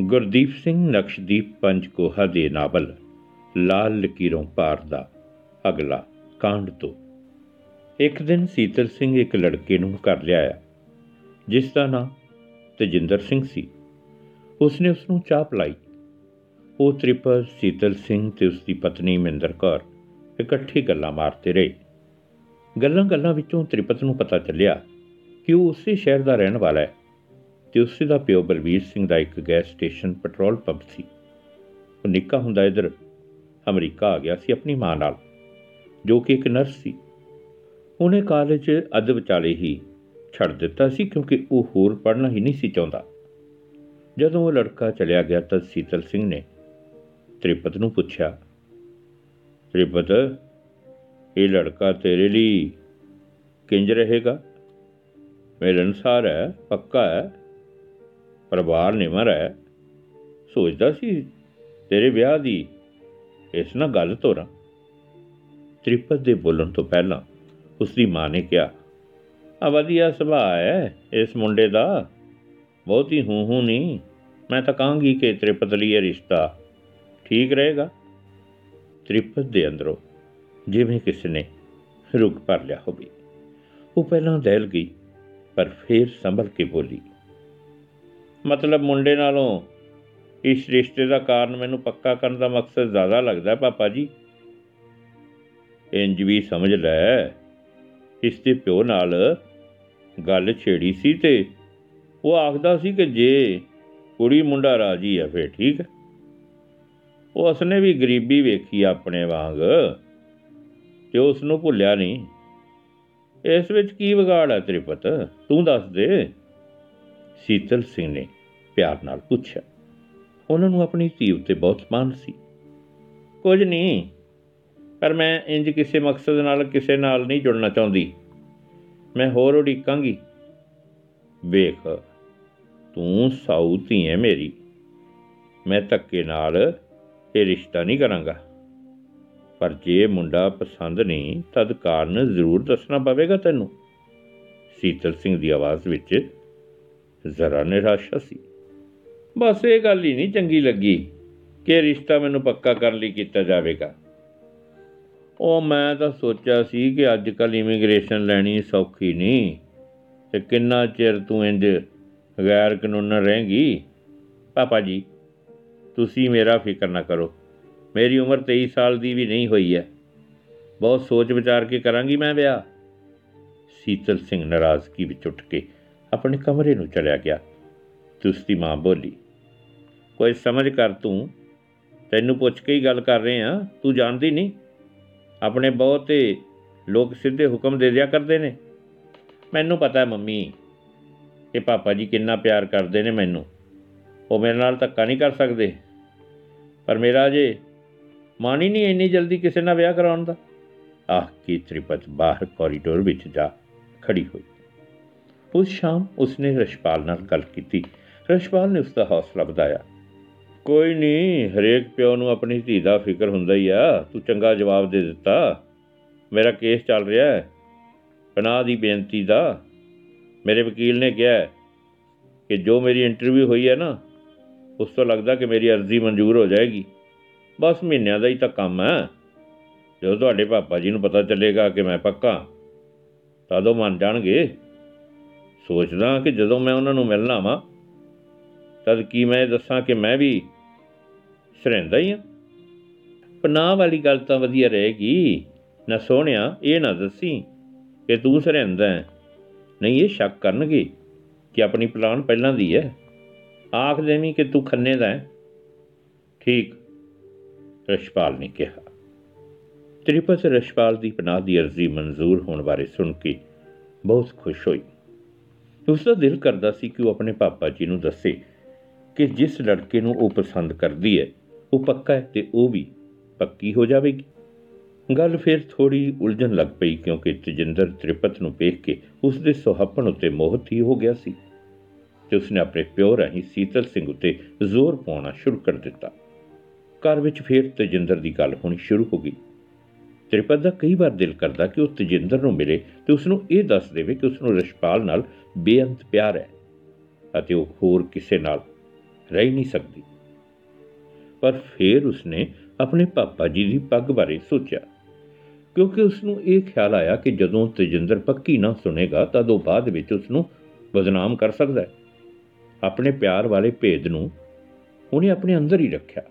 ਗੁਰਦੀਪ ਸਿੰਘ ਨਕਸ਼ਦੀਪ ਪੰਜਕੋਹਾ ਦੇ ਨਾਵਲ, ਲਾਲ ਲਕੀਰੋਂ ਪਾਰ ਦਾ ਅਗਲਾ ਕਾਂਡ ਤੋਂ। ਇੱਕ ਦਿਨ ਸੀਤਲ ਸਿੰਘ ਇੱਕ ਲੜਕੇ ਨੂੰ ਘਰ ਲਿਆਇਆ, ਜਿਸ ਦਾ ਨਾਂ ਤਜਿੰਦਰ ਸਿੰਘ ਸੀ। ਉਸਨੇ ਉਸ ਨੂੰ ਚਾਹ ਪਲਾਈ। ਉਹ ਤ੍ਰਿਪਤ ਸੀਤਲ ਸਿੰਘ ਤੇ ਉਸ ਦੀ ਪਤਨੀ ਮਿੰਦਰ ਕੌਰ ਇਕੱਠੀ ਗੱਲਾਂ ਮਾਰਦੇ ਰਹੇ। ਗੱਲਾਂ-ਗੱਲਾਂ ਵਿੱਚੋਂ ਤ੍ਰਿਪਤ ਨੂੰ ਪਤਾ ਚੱਲਿਆ ਕਿ ਉਹ ਉਸੇ ਸ਼ਹਿਰ ਦਾ ਰਹਿਣ ਵਾਲਾ ਹੈ। ਤੇ ਉਸੇ ਦਾ ਪਿਓ ਬਲਵੀਰ ਸਿੰਘ ਦਾ ਇੱਕ ਗੈਸ ਸਟੇਸ਼ਨ ਪੈਟਰੋਲ ਪੰਪ ਸੀ। ਉਹ ਨਿੱਕਾ ਹੁੰਦਾ ਇਧਰ ਅਮਰੀਕਾ ਆ ਗਿਆ ਸੀ ਆਪਣੀ ਮਾਂ ਨਾਲ, ਜੋ ਕਿ ਇੱਕ ਨਰਸ ਸੀ। ਉਹਨੇ ਕਾਲਜ ਅੱਧ ਵਿਚਾਲੇ ਹੀ ਛੱਡ ਦਿੱਤਾ ਸੀ ਕਿਉਂਕਿ ਉਹ ਹੋਰ ਪੜ੍ਹਨਾ ਹੀ ਨਹੀਂ ਸੀ ਚਾਹੁੰਦਾ। ਜਦੋਂ ਉਹ ਲੜਕਾ ਚਲਿਆ ਗਿਆ ਤਾਂ ਸੀਤਲ ਸਿੰਘ ਨੇ ਤ੍ਰਿਪਤ ਨੂੰ ਪੁੱਛਿਆ, ਤ੍ਰਿਪਤ, ਇਹ ਲੜਕਾ ਤੇਰੇ ਲਈ ਕਿੰਜ ਰਹੇਗਾ? ਮਿਲਣਸਾਰ ਹੈ, ਪੱਕਾ ਹੈ? ਪਰਿਵਾਰ ਨਿਮਰ ਹੈ। ਸੋਚਦਾ ਸੀ ਤੇਰੇ ਵਿਆਹ ਦੀ ਇਸ ਨਾਲ ਗੱਲ ਤੋਰਾਂ। ਤ੍ਰਿਪਤ ਦੇ ਬੋਲਣ ਤੋਂ ਪਹਿਲਾਂ ਉਸ ਦੀ ਮਾਂ ਨੇ ਕਿਹਾ ਆ ਵਧੀਆ ਸੁਭਾਅ ਹੈ ਇਸ ਮੁੰਡੇ ਦਾ। ਬਹੁਤੀ ਹੂੰ ਹੂੰ ਨਹੀਂ, ਮੈਂ ਤਾਂ ਕਹਾਂਗੀ ਕਿ ਤ੍ਰਿਪਤ ਲਈ ਇਹ ਰਿਸ਼ਤਾ ਠੀਕ ਰਹੇਗਾ। ਤ੍ਰਿਪਤ ਦੇ ਅੰਦਰੋਂ ਜਿਵੇਂ ਕਿਸੇ ਨੇ ਰੁਕ ਭਰ ਲਿਆ ਹੋਵੇ। ਉਹ ਪਹਿਲਾਂ ਦਹਿਲ ਗਈ, ਪਰ ਫੇਰ ਸੰਭਲ ਕੇ ਬੋਲੀ ਮਤਲਬ ਮੁੰਡੇ ਨਾਲੋਂ ਇਸ ਰਿਸ਼ਤੇ ਦਾ ਕਾਰਨ ਮੈਨੂੰ ਪੱਕਾ ਕਰਨ ਦਾ ਮਕਸਦ ਜ਼ਿਆਦਾ ਲੱਗਦਾ ਪਾਪਾ ਜੀ। ਇੰਜ ਵੀ ਸਮਝ ਲੈ, ਇਸ ਦੇ ਪਿਓ ਨਾਲ ਗੱਲ ਛੇੜੀ ਸੀ ਤੇ ਉਹ ਆਖਦਾ ਸੀ ਕਿ ਜੇ ਕੁੜੀ ਮੁੰਡਾ ਰਾਜੀ ਹੈ ਫੇਰ ਠੀਕ। ਹੈ ਉਹ ਉਸਨੇ ਵੀ ਗਰੀਬੀ ਵੇਖੀ ਆਪਣੇ ਵਾਂਗ ਤੇ ਉਸ ਨੂੰ ਭੁੱਲਿਆ ਨਹੀਂ। ਇਸ ਵਿੱਚ ਕੀ ਵਿਗਾੜ ਹੈ ਤ੍ਰਿਪਤ? ਤੂੰ ਦੱਸ ਦੇ। ਸੀਤਲ ਸਿੰਘ ਨੇ ਪਿਆਰ ਨਾਲ ਪੁੱਛਿਆ। ਉਹਨਾਂ ਨੂੰ ਆਪਣੀ ਧੀ ਉੱਤੇ ਬਹੁਤ ਮਾਣ ਸੀ। ਕੁਝ ਨਹੀਂ, ਪਰ ਮੈਂ ਇੰਜ ਕਿਸੇ ਮਕਸਦ ਨਾਲ ਕਿਸੇ ਨਾਲ ਨਹੀਂ ਜੁੜਨਾ ਚਾਹੁੰਦੀ। ਮੈਂ ਹੋਰ ਉਡੀਕਾਂਗੀ। ਵੇਖ, ਤੂੰ ਸਾਊ ਧੀ ਹੈ ਮੇਰੀ। ਮੈਂ ਧੱਕੇ ਨਾਲ ਇਹ ਰਿਸ਼ਤਾ ਨਹੀਂ ਕਰਾਂਗਾ। ਪਰ ਜੇ ਮੁੰਡਾ ਪਸੰਦ ਨਹੀਂ, ਤਦ ਕਾਰਨ ਜ਼ਰੂਰ ਦੱਸਣਾ ਪਵੇਗਾ ਤੈਨੂੰ। ਸੀਤਲ ਸਿੰਘ ਦੀ ਆਵਾਜ਼ ਵਿੱਚ ਜ਼ਰਾ ਨਿਰਾਸ਼ਾ ਸੀ। ਬਸ ਇਹ ਗੱਲ ਹੀ ਨਹੀਂ ਚੰਗੀ ਲੱਗੀ ਕਿ ਰਿਸ਼ਤਾ ਮੈਨੂੰ ਪੱਕਾ ਕਰਨ ਲਈ ਕੀਤਾ ਜਾਵੇਗਾ। ਉਹ ਮੈਂ ਤਾਂ ਸੋਚਿਆ ਸੀ ਕਿ ਅੱਜ ਕੱਲ ਇਮੀਗ੍ਰੇਸ਼ਨ ਲੈਣੀ ਸੌਖੀ ਨਹੀਂ ਤੇ ਕਿੰਨਾ ਚਿਰ ਤੂੰ ਇੰਜ ਗੈਰ ਕਾਨੂੰਨ ਰਹੇਂਗੀ? ਪਾਪਾ ਜੀ, ਤੁਸੀਂ ਮੇਰਾ ਫਿਕਰ ਨਾ ਕਰੋ। ਮੇਰੀ ਉਮਰ 23 ਸਾਲ ਦੀ ਵੀ ਨਹੀਂ ਹੋਈ ਹੈ। ਬਹੁਤ ਸੋਚ ਵਿਚਾਰ ਕੇ ਕਰਾਂਗੀ ਮੈਂ ਵਿਆਹ। ਸੀਤਲ ਸਿੰਘ ਨਾਰਾਜ਼ਗੀ ਵਿੱਚ ਉੱਠ ਕੇ ਆਪਣੇ ਕਮਰੇ ਨੂੰ ਚਲਿਆ ਗਿਆ। ਤੇ ਉਸ ਦੀ ਮਾਂ ਬੋਲੀ, ਕੋਈ ਸਮਝ ਕਰ ਤੂੰ, ਤੈਨੂੰ ਪੁੱਛ ਕੇ ਹੀ ਗੱਲ ਕਰ ਰਹੇ ਆ, ਤੂੰ ਜਾਣਦੀ ਨਹੀਂ? ਆਪਣੇ ਬਹੁਤੇ ਲੋਕ ਸਿੱਧੇ ਹੁਕਮ ਦੇ ਦਿਆ ਕਰਦੇ ਨੇ। ਮੈਨੂੰ ਪਤਾ ਹੈ ਮੰਮੀ, ਕਿ ਪਾਪਾ ਜੀ ਕਿੰਨਾ ਪਿਆਰ ਕਰਦੇ ਨੇ ਮੈਨੂੰ। ਉਹ ਮੇਰੇ ਨਾਲ ਧੱਕਾ ਨਹੀਂ ਕਰ ਸਕਦੇ। ਪਰ ਮੇਰਾ ਜੇ ਮਨ ਹੀ ਨਹੀਂ ਇੰਨੀ ਜਲਦੀ ਕਿਸੇ ਨਾਲ ਵਿਆਹ ਕਰਾਉਣ ਦਾ। ਆਹ ਕੀ ਤ੍ਰਿਪਤ ਬਾਹਰ ਕੋਰੀਡੋਰ ਵਿੱਚ ਜਾ ਖੜੀ ਹੋਈ। ਉਸ ਸ਼ਾਮ ਉਸਨੇ ਰਸ਼ਪਾਲ ਨਾਲ ਗੱਲ ਕੀਤੀ। ਰਸ਼ਪਾਲ ਨੇ ਉਸ ਦਾ ਹੌਸਲਾ ਵਧਾਇਆ। ਕੋਈ ਨਹੀਂ, ਹਰੇਕ ਪਿਓ ਨੂੰ ਆਪਣੀ ਧੀ ਦਾ ਫਿਕਰ ਹੁੰਦਾ ਹੀ ਆ। ਤੂੰ ਚੰਗਾ ਜਵਾਬ ਦੇ ਦਿੱਤਾ। ਮੇਰਾ ਕੇਸ ਚੱਲ ਰਿਹਾ ਹੈ। ਪਨਾਹ ਦੀ ਬੇਨਤੀ ਦਾ। ਮੇਰੇ ਵਕੀਲ ਨੇ ਕਿਹਾ ਕਿ ਜੋ ਮੇਰੀ ਇੰਟਰਵਿਊ ਹੋਈ ਹੈ ਨਾ, ਉਸ ਤੋਂ ਲੱਗਦਾ ਕਿ ਮੇਰੀ ਅਰਜ਼ੀ ਮਨਜ਼ੂਰ ਹੋ ਜਾਏਗੀ। ਬਸ ਮਹੀਨਿਆਂ ਦਾ ਹੀ ਤਾਂ ਕੰਮ ਹੈ। ਜਦੋਂ ਤੁਹਾਡੇ ਪਾਪਾ ਜੀ ਨੂੰ ਪਤਾ ਚੱਲੇਗਾ ਕਿ ਮੈਂ ਪੱਕਾ, ਤਦੋਂ ਮੰਨ ਜਾਣਗੇ। ਸੋਚਦਾ ਕਿ ਜਦੋਂ ਮੈਂ ਉਹਨਾਂ ਨੂੰ ਮਿਲਣਾ ਵਾਂ, ਤਦ ਕੀ ਮੈਂ ਦੱਸਾਂ ਕਿ ਮੈਂ ਵੀ ਸਰਹਿੰਦਾ ਹੀ ਆ? ਪਨਾਹ ਵਾਲੀ ਗੱਲ ਤਾਂ ਵਧੀਆ ਰਹੇਗੀ। ਨਾ ਸੋਹਣਿਆ, ਇਹ ਨਾ ਦੱਸੀ ਕਿ ਤੂੰ ਸਰਹਿੰਦਾ ਹੈ। ਨਹੀਂ, ਇਹ ਸ਼ੱਕ ਕਰਨਗੇ ਕਿ ਆਪਣੀ ਪਲਾਨ ਪਹਿਲਾਂ ਦੀ ਹੈ। ਆਖ ਦੇਵੀਂ ਕਿ ਤੂੰ ਖੰਨੇ ਦਾ ਹੈ। ਠੀਕ ਰਸ਼ਪਾਲ ਨੇ ਕਿਹਾ। ਤ੍ਰਿਪਤ ਰਸ਼ਪਾਲ ਦੀ ਪਨਾਹ ਦੀ ਅਰਜ਼ੀ ਮਨਜ਼ੂਰ ਹੋਣ ਬਾਰੇ ਸੁਣ ਕੇ ਬਹੁਤ ਖੁਸ਼ ਹੋਈ। ਉਸ ਦਾ ਦਿਲ ਕਰਦਾ ਸੀ ਕਿ ਉਹ ਆਪਣੇ ਪਾਪਾ ਜੀ ਨੂੰ ਦੱਸੇ ਕਿ ਜਿਸ ਲੜਕੇ ਨੂੰ ਉਹ ਪਸੰਦ ਕਰਦੀ ਹੈ, ਉਹ ਪੱਕਾ ਹੈ ਤੇ ਉਹ ਵੀ ਪੱਕੀ ਹੋ ਜਾਵੇਗੀ। ਗੱਲ ਫਿਰ ਥੋੜੀ ਉਲਝਣ ਲੱਗ ਪਈ ਕਿਉਂਕਿ ਤਜਿੰਦਰ ਤ੍ਰਿਪਤ ਨੂੰ ਵੇਖ ਕੇ ਉਸ ਦੇ ਸੁਹੱਪਣ ਉੱਤੇ ਮੋਹਿਤ ਹੀ ਹੋ ਗਿਆ ਸੀ ਤੇ ਉਸਨੇ ਆਪਣੇ ਪਿਓ ਰਾਹੀਂ ਸੀਤਲ ਸਿੰਘ ਉੱਤੇ ਜ਼ੋਰ ਪਾਉਣਾ ਸ਼ੁਰੂ ਕਰ ਦਿੱਤਾ। ਘਰ ਵਿੱਚ ਫਿਰ ਤਜਿੰਦਰ ਦੀ ਗੱਲ ਹੋਣੀ ਸ਼ੁਰੂ ਹੋ ਗਈ। ਤ੍ਰਿਪਤ ਦਾ ਕਈ ਵਾਰ ਦਿਲ ਕਰਦਾ ਕਿ ਉਹ ਤਜਿੰਦਰ ਨੂੰ ਮਿਲੇ ਤੇ ਉਸ ਨੂੰ ਇਹ ਦੱਸ ਦੇਵੇ ਕਿ ਉਸ ਨੂੰ ਰਸ਼ਪਾਲ ਨਾਲ ਬੇਅੰਤ ਪਿਆਰ ਹੈ ਅਤੇ ਉਹ ਹੋਰ ਕਿਸੇ ਨਾਲ ਰਹਿ ਨਹੀਂ ਸਕਦੀ। ਪਰ ਫਿਰ ਉਸਨੇ ਆਪਣੇ ਪਾਪਾ ਜੀ ਦੀ ਪੱਗ ਬਾਰੇ ਸੋਚਿਆ। ਕਿਉਂਕਿ ਉਸ ਨੂੰ ਇਹ ਖਿਆਲ ਆਇਆ ਕਿ ਜਦੋਂ ਤੇਜਿੰਦਰ ਪੱਕੀ ਨਾ ਸੁਣੇਗਾ ਤਾਂ ਉਹ ਬਾਅਦ ਵਿੱਚ ਉਸ ਨੂੰ ਬਦਨਾਮ ਕਰ ਸਕਦਾ ਹੈ। ਆਪਣੇ ਪਿਆਰ ਵਾਲੇ ਭੇਦ ਨੂੰ ਉਹਨੇ ਆਪਣੇ ਅੰਦਰ ਹੀ ਰੱਖਿਆ।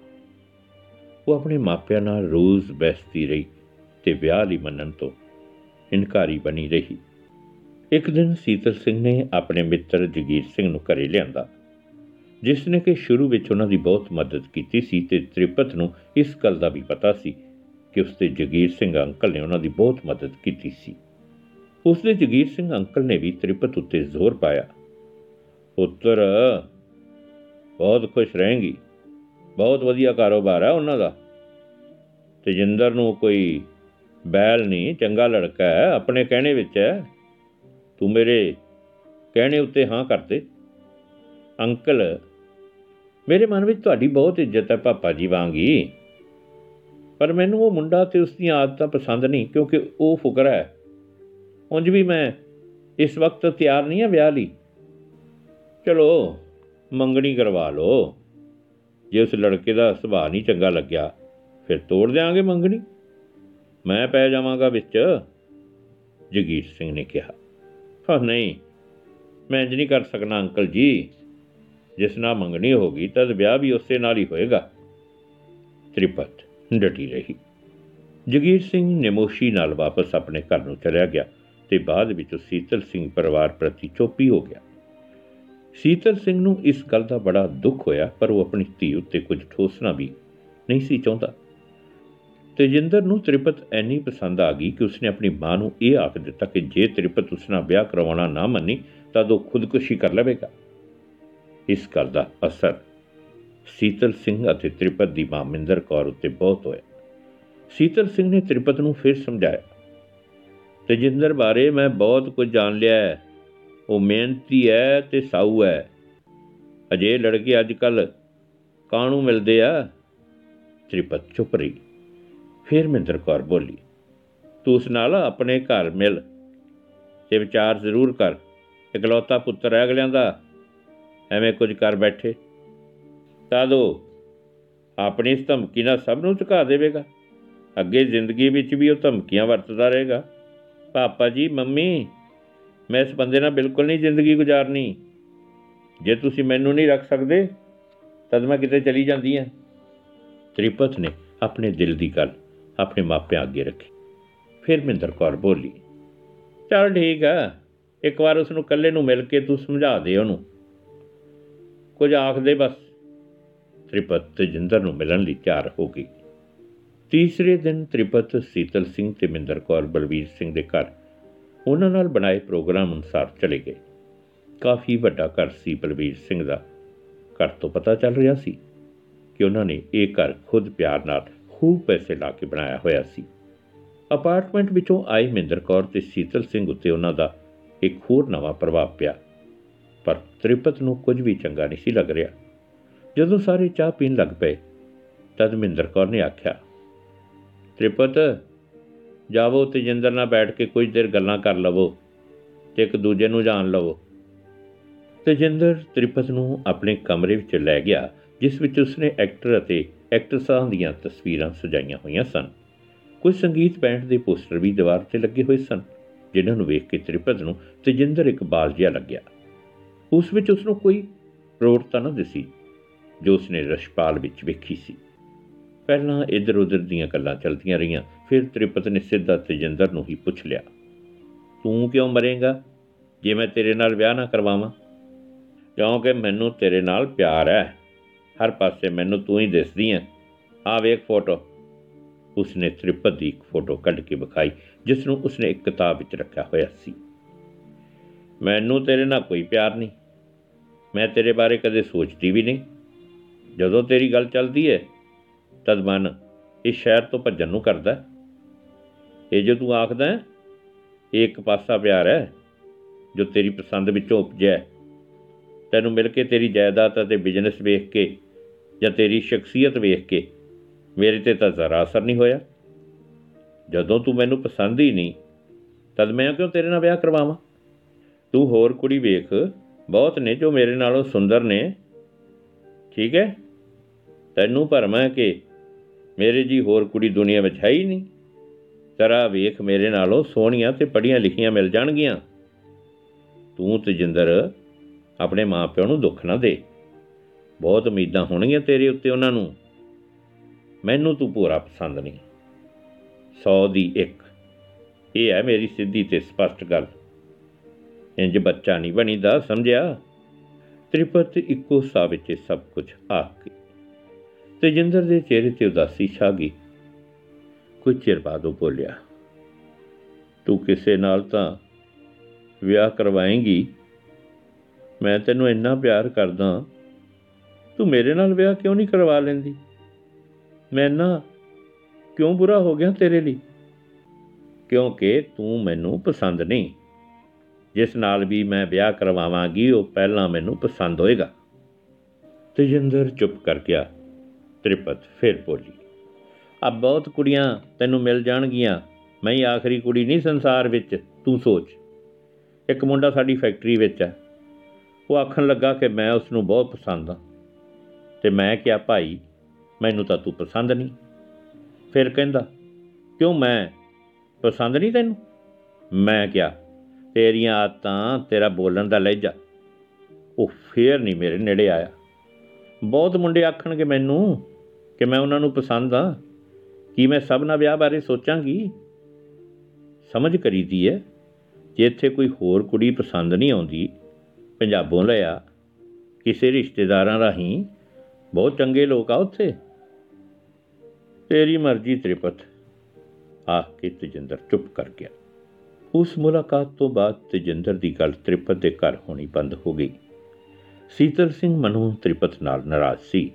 ਉਹ ਆਪਣੇ ਮਾਪਿਆਂ ਨਾਲ ਰੋਜ਼ ਬਹਿਸਦੀ ਰਹੀ। ਤੇ ਵਿਆਹ ਲਈ ਮੰਨਣ ਤੋਂ ਇਨਕਾਰੀ ਬਣੀ ਰਹੀ। ਇੱਕ ਦਿਨ ਸੀਤਲ ਸਿੰਘ ਨੇ ਆਪਣੇ ਮਿੱਤਰ ਜਗੀਰ ਸਿੰਘ ਨੂੰ ਘਰੇ ਲਿਆਂਦਾ, ਜਿਸ ਨੇ ਕਿ ਸ਼ੁਰੂ ਵਿੱਚ ਉਹਨਾਂ ਦੀ ਬਹੁਤ ਮਦਦ ਕੀਤੀ ਸੀ ਤੇ ਤ੍ਰਿਪਤ ਨੂੰ ਇਸ ਗੱਲ ਦਾ ਵੀ ਪਤਾ ਸੀ ਕਿ ਉਸਦੇ ਜਗੀਰ ਸਿੰਘ ਅੰਕਲ ਨੇ ਉਹਨਾਂ ਦੀ ਬਹੁਤ ਮਦਦ ਕੀਤੀ ਸੀ। ਉਸਦੇ ਜਗੀਰ ਸਿੰਘ ਅੰਕਲ ਨੇ ਵੀ ਤ੍ਰਿਪਤ ਉੱਤੇ ਜ਼ੋਰ ਪਾਇਆ, ਪੁੱਤਰ, ਬਹੁਤ ਖੁਸ਼ ਰਹੇਂਗੀ। ਬਹੁਤ ਵਧੀਆ ਕਾਰੋਬਾਰ ਹੈ ਉਹਨਾਂ ਦਾ। ਤੇਜਿੰਦਰ ਨੂੰ ਕੋਈ ਬੈਲ ਨਹੀਂ, ਚੰਗਾ ਲੜਕਾ ਹੈ, ਆਪਣੇ ਕਹਿਣੇ ਵਿੱਚ ਹੈ। ਤੂੰ ਮੇਰੇ ਕਹਿਣੇ ਉੱਤੇ ਹਾਂ ਕਰਦੇ ਅੰਕਲ, ਮੇਰੇ ਮਨ ਵਿੱਚ ਤੁਹਾਡੀ ਬਹੁਤ ਇੱਜ਼ਤ ਹੈ ਪਾਪਾ ਜੀ ਵਾਂਗੀ। ਪਰ ਮੈਨੂੰ ਉਹ ਮੁੰਡਾ ਤੇ ਉਸ ਦੀਆਂ ਆਦਤਾਂ ਪਸੰਦ ਨਹੀਂ, ਕਿਉਂਕਿ ਉਹ ਫੁਕਰਾ ਹੈ। ਉਂਝ ਵੀ ਮੈਂ ਇਸ ਵਕਤ ਤਿਆਰ ਨਹੀਂ ਹਾਂ ਵਿਆਹ ਲਈ। ਚਲੋ, ਮੰਗਣੀ ਕਰਵਾ ਲਓ। ਜੇ ਉਸ ਲੜਕੇ ਦਾ ਸੁਭਾਅ ਨਹੀਂ ਚੰਗਾ ਲੱਗਿਆ, ਫਿਰ ਤੋੜ ਦਿਆਂਗੇ ਮੰਗਣੀ। ਮੈਂ ਪੈ ਜਾਵਾਂਗਾ ਵਿੱਚ, ਜਗੀਰ ਸਿੰਘ ਨੇ ਕਿਹਾ। ਹਾਂ, ਨਹੀਂ, ਮੈਂ ਇੰਜ ਨਹੀਂ ਕਰ ਸਕਣਾ ਅੰਕਲ ਜੀ। ਜਿਸ ਨਾਲ ਮੰਗਣੀ ਹੋਗੀ ਤਦ ਵਿਆਹ ਵੀ ਉਸੇ ਨਾਲ ਹੀ ਹੋਏਗਾ। ਤ੍ਰਿਪਤ ਡਟੀ ਰਹੀ। ਜਗੀਰ ਸਿੰਘ ਨਿਮੋਸ਼ੀ ਨਾਲ ਵਾਪਸ ਆਪਣੇ ਘਰ ਨੂੰ ਚਲਿਆ ਗਿਆ ਤੇ ਬਾਅਦ ਵਿੱਚ ਸੀਤਲ ਸਿੰਘ ਪਰਿਵਾਰ ਪ੍ਰਤੀ ਚੁੱਪੀ ਹੋ ਗਿਆ। ਸੀਤਲ ਸਿੰਘ ਨੂੰ ਇਸ ਗੱਲ ਦਾ ਬੜਾ ਦੁੱਖ ਹੋਇਆ, ਪਰ ਉਹ ਆਪਣੀ ਧੀ ਉੱਤੇ ਕੁਝ ਠੋਸਣਾ ਵੀ ਨਹੀਂ ਸੀ ਚਾਹੁੰਦਾ। ਤੇਜਿੰਦਰ ਨੂੰ ਤ੍ਰਿਪਤ ਐਨੀ ਪਸੰਦ ਆ ਗਈ ਕਿ ਉਸਨੇ ਆਪਣੀ ਮਾਂ ਨੂੰ ਇਹ ਆਖ ਦਿੱਤਾ ਕਿ ਜੇ ਤ੍ਰਿਪਤ ਉਸ ਨਾਲ ਵਿਆਹ ਕਰਵਾਉਣਾ ਨਾ ਮੰਨੀ ਤਾਂ ਉਹ ਖੁਦਕੁਸ਼ੀ ਕਰ ਲਵੇਗਾ। ਇਸ ਗੱਲ ਦਾ ਅਸਰ ਸੀਤਲ ਸਿੰਘ ਅਤੇ ਤ੍ਰਿਪਤ ਦੀ ਮਾਂ ਮਿੰਦਰ ਕੌਰ ਉੱਤੇ ਬਹੁਤ ਹੋਇਆ। ਸੀਤਲ ਸਿੰਘ ਨੇ ਤ੍ਰਿਪਤ ਨੂੰ ਫਿਰ ਸਮਝਾਇਆ, ਤੇਜਿੰਦਰ ਬਾਰੇ ਮੈਂ ਬਹੁਤ ਕੁਝ ਜਾਣ ਲਿਆ ਹੈ। ਉਹ ਮਿਹਨਤੀ ਹੈ ਤੇ ਸਾਊ ਹੈ। ਅਜੇ ਲੜਕੇ ਅੱਜ ਕੱਲ ਕਾਹਨੂੰ ਮਿਲਦੇ ਆ? ਤ੍ਰਿਪਤ ਚੁੱਪ ਰਹੀ। ਫਿਰ ਮਿੰਦਰ ਕੌਰ ਬੋਲੀ, ਤੂੰ ਉਸ ਨਾਲ ਆਪਣੇ ਘਰ ਮਿਲ। ਤੇ ਵਿਚਾਰ ਜ਼ਰੂਰ ਕਰ, ਇਕਲੌਤਾ ਪੁੱਤਰ ਹੈ ਅਗਲਿਆਂ ਦਾ, ਐਵੇਂ ਕੁਝ ਕਰ ਬੈਠੇ। ਤਾਂ ਦੋ, ਆਪਣੀ ਇਸ ਧਮਕੀ ਨਾਲ ਸਭ ਨੂੰ ਝੁਕਾ ਦੇਵੇਗਾ। ਅੱਗੇ ਜ਼ਿੰਦਗੀ ਵਿੱਚ ਵੀ ਉਹ ਧਮਕੀਆਂ ਵਰਤਦਾ ਰਹੇਗਾ। ਪਾਪਾ ਜੀ, ਮੰਮੀ, ਮੈਂ ਇਸ ਬੰਦੇ ਨਾਲ ਬਿਲਕੁਲ ਨਹੀਂ ਜ਼ਿੰਦਗੀ ਗੁਜ਼ਾਰਨੀ। ਜੇ ਤੁਸੀਂ ਮੈਨੂੰ ਨਹੀਂ ਰੱਖ ਸਕਦੇ, ਤਦ ਮੈਂ ਕਿਤੇ ਚਲੀ ਜਾਂਦੀ ਹਾਂ। ਤ੍ਰਿਪਤ ਨੇ ਆਪਣੇ ਦਿਲ ਦੀ ਗੱਲ ਆਪਣੇ ਮਾਪਿਆਂ ਅੱਗੇ ਰੱਖੀ। ਫਿਰ ਮਿੰਦਰ ਕੌਰ ਬੋਲੀ, ਚਲ ਠੀਕ ਆ, ਇੱਕ ਵਾਰ ਉਸ ਨੂੰ ਇਕੱਲੇ ਨੂੰ ਮਿਲ ਕੇ ਤੂੰ ਸਮਝਾ ਦੇ ਉਹਨੂੰ। ਕੁਝ ਆਖ ਦੇ ਬਸ। ਤ੍ਰਿਪਤ ਤੇਜਿੰਦਰ ਨੂੰ ਮਿਲਣ ਲਈ ਤਿਆਰ ਹੋ ਗਈ। ਤੀਸਰੇ ਦਿਨ ਤ੍ਰਿਪਤ, ਸੀਤਲ ਸਿੰਘ ਤੇ ਮਿੰਦਰ ਕੌਰ ਬਲਵੀਰ ਸਿੰਘ ਦੇ ਘਰ ਉਹਨਾਂ ਨਾਲ ਬਣਾਏ ਪ੍ਰੋਗਰਾਮ ਅਨੁਸਾਰ ਚਲੇ ਗਏ। ਕਾਫੀ ਵੱਡਾ ਘਰ ਸੀ ਬਲਵੀਰ ਸਿੰਘ ਦਾ। ਘਰ ਤੋਂ ਪਤਾ ਚੱਲ ਰਿਹਾ ਸੀ ਕਿ ਉਹਨਾਂ ਨੇ ਇਹ ਘਰ ਖੁਦ ਪਿਆਰ ਨਾਲ ਖੂਬ ਪੈਸੇ ਲਾ ਕੇ ਬਣਾਇਆ ਹੋਇਆ ਸੀ। ਅਪਾਰਟਮੈਂਟ ਵਿੱਚੋਂ ਆਏ ਮਿੰਦਰ ਕੌਰ ਤੇ ਸੀਤਲ ਸਿੰਘ ਉੱਤੇ ਉਹਨਾਂ ਦਾ ਇੱਕ ਹੋਰ ਨਵਾਂ ਪ੍ਰਭਾਵ ਪਿਆ। ਪਰ ਤ੍ਰਿਪਤ ਨੂੰ ਕੁਝ ਵੀ ਚੰਗਾ ਨਹੀਂ ਸੀ ਲੱਗ ਰਿਹਾ। ਜਦੋਂ ਸਾਰੇ ਚਾਹ ਪੀਣ ਲੱਗ ਪਏ, ਤਦ ਮਿੰਦਰ ਕੌਰ ਨੇ ਆਖਿਆ, ਤ੍ਰਿਪਤ, ਜਾਵੋ ਤੇਜਿੰਦਰ ਨਾਲ ਬੈਠ ਕੇ ਕੁਝ ਦੇਰ ਗੱਲਾਂ ਕਰ ਲਵੋ ਤੇ ਇੱਕ ਦੂਜੇ ਨੂੰ ਜਾਣ ਲਵੋ। ਤੇਜਿੰਦਰ ਤ੍ਰਿਪਤ ਨੂੰ ਆਪਣੇ ਕਮਰੇ ਵਿੱਚ ਲੈ ਗਿਆ, ਜਿਸ ਵਿੱਚ ਉਸਨੇ ਐਕਟਰ ਅਤੇ ਐਕਟਰਸਾਂ ਦੀਆਂ ਤਸਵੀਰਾਂ ਸਜਾਈਆਂ ਹੋਈਆਂ ਸਨ। ਕੁਝ ਸੰਗੀਤ ਬੈਂਡ ਦੇ ਪੋਸਟਰ ਵੀ ਦੀਵਾਰ ਤੇ ਲੱਗੇ ਹੋਏ ਸਨ, ਜਿਨ੍ਹਾਂ ਨੂੰ ਵੇਖ ਕੇ ਤ੍ਰਿਪਤ ਨੂੰ ਤੇਜਿੰਦਰ ਇੱਕ ਬਾਲ ਜਿਹਾ ਲੱਗਿਆ। ਉਸ ਵਿੱਚ ਉਸ ਨੂੰ ਕੋਈ ਪ੍ਰੋੜਤਾ ਨਾ ਦਿਸੀ, ਜੋ ਉਸਨੇ ਰਸ਼ਪਾਲ ਵਿੱਚ ਵੇਖੀ ਸੀ। ਪਹਿਲਾਂ ਇੱਧਰ ਉੱਧਰ ਦੀਆਂ ਗੱਲਾਂ ਚੱਲਦੀਆਂ ਰਹੀਆਂ, ਫਿਰ ਤ੍ਰਿਪਤ ਨੇ ਸਿੱਧਾ ਤੇਜਿੰਦਰ ਨੂੰ ਹੀ ਪੁੱਛ ਲਿਆ, ਤੂੰ ਕਿਉਂ ਮਰੇਂਗਾ? ਜੇ ਮੈਂ ਤੇਰੇ ਨਾਲ ਵਿਆਹ ਨਾ ਕਰਵਾਵਾਂ? ਕਿਉਂਕਿ ਮੈਨੂੰ ਤੇਰੇ ਨਾਲ ਪਿਆਰ ਹੈ। ਹਰ ਪਾਸੇ ਮੈਨੂੰ ਤੂੰ ਹੀ ਦਿਸਦੀ ਹੈ ਆ ਵੇਖ ਫੋਟੋ। ਉਸਨੇ ਤ੍ਰਿਪਤ ਦੀ ਇੱਕ ਫੋਟੋ ਕੱਢ ਕੇ ਵਿਖਾਈ ਜਿਸ ਨੂੰ ਉਸਨੇ ਇੱਕ ਕਿਤਾਬ ਵਿੱਚ ਰੱਖਿਆ ਹੋਇਆ ਸੀ। ਮੈਨੂੰ ਤੇਰੇ ਨਾਲ ਕੋਈ ਪਿਆਰ ਨਹੀਂ। ਮੈਂ ਤੇਰੇ ਬਾਰੇ ਕਦੇ ਸੋਚਦੀ ਵੀ ਨਹੀਂ। ਜਦੋਂ ਤੇਰੀ ਗੱਲ ਚੱਲਦੀ ਹੈ ਤਦ ਮਨ ਇਸ ਸ਼ਹਿਰ ਤੋਂ ਭੱਜਣ ਨੂੰ ਕਰਦਾ ਹੈ। ਇਹ ਜੋ ਤੂੰ ਆਖਦਾ ਹੈ ਇਹ ਇੱਕ ਪਾਸਾ ਪਿਆਰ ਹੈ ਜੋ ਤੇਰੀ ਪਸੰਦ ਵਿੱਚੋਂ ਉਪਜਿਆ ਹੈ। ਤੈਨੂੰ ਮਿਲ ਕੇ ਤੇਰੀ ਜਾਇਦਾਦ ਅਤੇ ਬਿਜ਼ਨਸ ਵੇਖ ਕੇ ਜਾਂ ਤੇਰੀ ਸ਼ਖਸੀਅਤ ਵੇਖ ਕੇ ਮੇਰੇ ਤੇ ਤਾਂ ਜ਼ਰਾ ਅਸਰ ਨਹੀਂ ਹੋਇਆ? ਜਦੋਂ ਤੂੰ ਮੈਨੂੰ ਪਸੰਦ ਹੀ ਨਹੀਂ, ਤਦ ਮੈਂ ਕਿਉਂ ਤੇਰੇ ਨਾਲ ਵਿਆਹ ਕਰਵਾਵਾਂ? ਤੂੰ ਹੋਰ ਕੁੜੀ ਵੇਖ, ਬਹੁਤ ਨੇ ਜੋ ਮੇਰੇ ਨਾਲੋਂ ਸੁੰਦਰ ਨੇ। ਠੀਕ ਹੈ? ਤੈਨੂੰ ਭਰਮ ਹੈ ਕਿ ਮੇਰੇ ਜੀ ਹੋਰ ਕੁੜੀ ਦੁਨੀਆ ਵਿੱਚ ਹੈ ਹੀ ਨਹੀਂ। ਤਰਾ ਵੇਖ ਮੇਰੇ ਨਾਲੋਂ ਸੋਹਣੀਆਂ ਤੇ ਪੜੀਆਂ ਲਿਖੀਆਂ ਮਿਲ ਜਾਣਗੀਆਂ। ਤੂੰ ਤਜਿੰਦਰ ਆਪਣੇ ਮਾਪਿਆਂ ਨੂੰ ਦੁੱਖ ਨਾ ਦੇ। ਬਹੁਤ ਉਮੀਦਾਂ ਹੋਣਗੀਆਂ ਤੇਰੇ ਉੱਤੇ ਉਹਨਾਂ ਨੂੰ। ਮੈਨੂੰ ਤੂੰ ਪੂਰਾ ਪਸੰਦ ਨਹੀਂ। 100 ਦੀ ਇੱਕ। ਇਹ ਹੈ ਮੇਰੀ ਸਿੱਧੀ ਤੇ ਸਪਸ਼ਟ ਗੱਲ। ਇੰਜ ਬੱਚਾ ਨਹੀਂ ਬਣੀਦਾ, ਸਮਝਿਆ? ਤ੍ਰਿਪਤ ਇੱਕੋ ਸਾਹ ਵਿੱਚ ਇਹ ਸਭ ਕੁਝ ਆਖ ਕੇ ਤੇਜਿੰਦਰ ਦੇ ਚਿਹਰੇ ਤੇ ਉਦਾਸੀ ਛਾ ਗਈ। ਕੁਝ ਚਿਰ ਬਾਅਦ ਉਹ ਬੋਲਿਆ, ਤੂੰ ਕਿਸੇ ਨਾਲ ਤਾਂ ਵਿਆਹ ਕਰਵਾਏਂਗੀ? ਮੈਂ ਤੈਨੂੰ ਇੰਨਾ ਪਿਆਰ ਕਰਦਾ ਤੂੰ ਮੇਰੇ ਨਾਲ ਵਿਆਹ ਕਿਉਂ ਨਹੀਂ ਕਰਵਾ ਲੈਂਦੀ? ਮੈਂ ਨਾ ਕਿਉਂ ਬੁਰਾ ਹੋ ਗਿਆ ਤੇਰੇ ਲਈ? ਕਿਉਂਕਿ ਤੂੰ ਮੈਨੂੰ ਪਸੰਦ ਨਹੀਂ। ਜਿਸ ਨਾਲ ਵੀ ਮੈਂ ਵਿਆਹ ਕਰਵਾਵਾਂਗੀ, ਉਹ ਪਹਿਲਾਂ ਮੈਨੂੰ ਪਸੰਦ ਹੋਏਗਾ। ਤੇਜਿੰਦਰ ਚੁੱਪ ਕਰ ਗਿਆ। ਤ੍ਰਿਪਤ ਫਿਰ ਬੋਲੀ ਅਬ ਬਹੁਤ ਕੁੜੀਆਂ ਤੈਨੂੰ ਮਿਲ ਜਾਣਗੀਆਂ। ਮੈਂ ਹੀ ਆਖਰੀ ਕੁੜੀ ਨਹੀਂ ਸੰਸਾਰ ਵਿੱਚ, ਤੂੰ ਸੋਚ। ਇੱਕ ਮੁੰਡਾ ਸਾਡੀ ਫੈਕਟਰੀ ਵਿੱਚ ਹੈ। ਉਹ ਆਖਣ ਲੱਗਾ ਕਿ ਮੈਂ ਉਸ ਨੂੰ ਬਹੁਤ ਪਸੰਦ ਹਾਂ। ਤੇ ਮੈਂ ਕਿਹਾ, ਭਾਈ, ਮੈਨੂੰ ਤਾਂ ਤੂੰ ਪਸੰਦ ਨਹੀਂ। ਫਿਰ ਕਹਿੰਦਾ, ਕਿਉਂ ਮੈਂ ਪਸੰਦ ਨਹੀਂ ਤੈਨੂੰ? ਮੈਂ ਕਿਹਾ, ਤੇਰੀਆਂ ਆਦਤਾਂ ਤੇਰਾ ਬੋਲਣ ਦਾ ਲਹਿਜਾ। ਉਹ ਫੇਰ ਨਹੀਂ ਮੇਰੇ ਨੇੜੇ ਆਇਆ। ਬਹੁਤ ਮੁੰਡੇ ਆਖਣਗੇ ਮੈਨੂੰ ਕਿ ਮੈਂ ਉਹਨਾਂ ਨੂੰ ਪਸੰਦ ਆ ਕੀ ਮੈਂ ਸਭ ਨਾਲ ਵਿਆਹ ਬਾਰੇ ਸੋਚਾਂਗੀ? ਸਮਝ ਕਰੀਦੀ ਹੈ ਜੇ ਇੱਥੇ ਕੋਈ ਹੋਰ ਕੁੜੀ ਪਸੰਦ ਨਹੀਂ ਆਉਂਦੀ, ਪੰਜਾਬੋਂ ਲਿਆ ਕਿਸੇ ਰਿਸ਼ਤੇਦਾਰਾਂ ਰਾਹੀਂ ਬਹੁਤ ਚੰਗੇ ਲੋਕ ਆ ਉੱਥੇ। ਤੇਰੀ ਮਰਜ਼ੀ ਤ੍ਰਿਪਤ। ਆਖ ਕੇ ਤਜਿੰਦਰ ਚੁੱਪ ਕਰ ਗਿਆ। ਉਸ ਮੁਲਾਕਾਤ ਤੋਂ ਬਾਅਦ ਤਜਿੰਦਰ ਦੀ ਗੱਲ ਤ੍ਰਿਪਤ ਦੇ ਘਰ ਹੋਣੀ ਬੰਦ ਹੋ ਗਈ। ਸੀਤਲ ਸਿੰਘ ਮਨੋਂ ਤ੍ਰਿਪਤ ਨਾਲ ਨਾਰਾਜ਼ ਸੀ,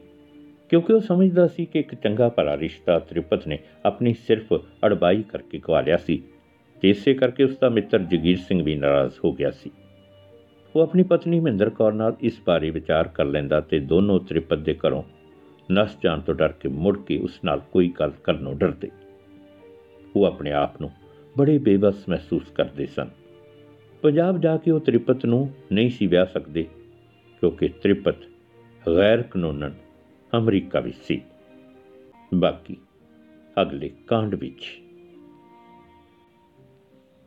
ਕਿਉਂਕਿ ਉਹ ਸਮਝਦਾ ਸੀ ਕਿ ਇੱਕ ਚੰਗਾ ਭਲਾ ਰਿਸ਼ਤਾ ਤ੍ਰਿਪਤ ਨੇ ਆਪਣੀ ਸਿਰਫ ਅੜਬਾਈ ਕਰਕੇ ਗਵਾ ਲਿਆ ਸੀ। ਤੇ ਇਸੇ ਕਰਕੇ ਉਸ ਦਾ ਮਿੱਤਰ ਜਗੀਰ ਸਿੰਘ ਵੀ ਨਾਰਾਜ਼ ਹੋ ਗਿਆ ਸੀ। ਉਹ ਆਪਣੀ ਪਤਨੀ ਮਹਿੰਦਰ ਕੌਰ ਨਾਲ ਇਸ ਬਾਰੇ ਵਿਚਾਰ ਕਰ ਲੈਂਦਾ ਤੇ ਦੋਨੋਂ ਤ੍ਰਿਪਤ ਦੇ ਘਰੋਂ ਨਸ ਜਾਣ ਤੋਂ ਡਰ ਕੇ ਮੁੜ ਕੇ ਉਸ ਨਾਲ ਕੋਈ ਗੱਲ ਕਰਨੋਂ ਡਰਦੇ। ਉਹ ਆਪਣੇ ਆਪ ਨੂੰ ਬੜੇ ਬੇਬਸ ਮਹਿਸੂਸ ਕਰਦੇ ਸਨ। ਪੰਜਾਬ ਜਾ ਕੇ ਉਹ ਤ੍ਰਿਪਤ ਨੂੰ ਨਹੀਂ ਸੀ ਵਿਆਹ ਸਕਦੇ, ਕਿਉਂਕਿ ਤ੍ਰਿਪਤ ਗੈਰ ਕਾਨੂੰਨਨ ਅਮਰੀਕਾ ਵਿੱਚ ਸੀ। ਬਾਕੀ ਅਗਲੇ ਕਾਂਡ ਵਿੱਚ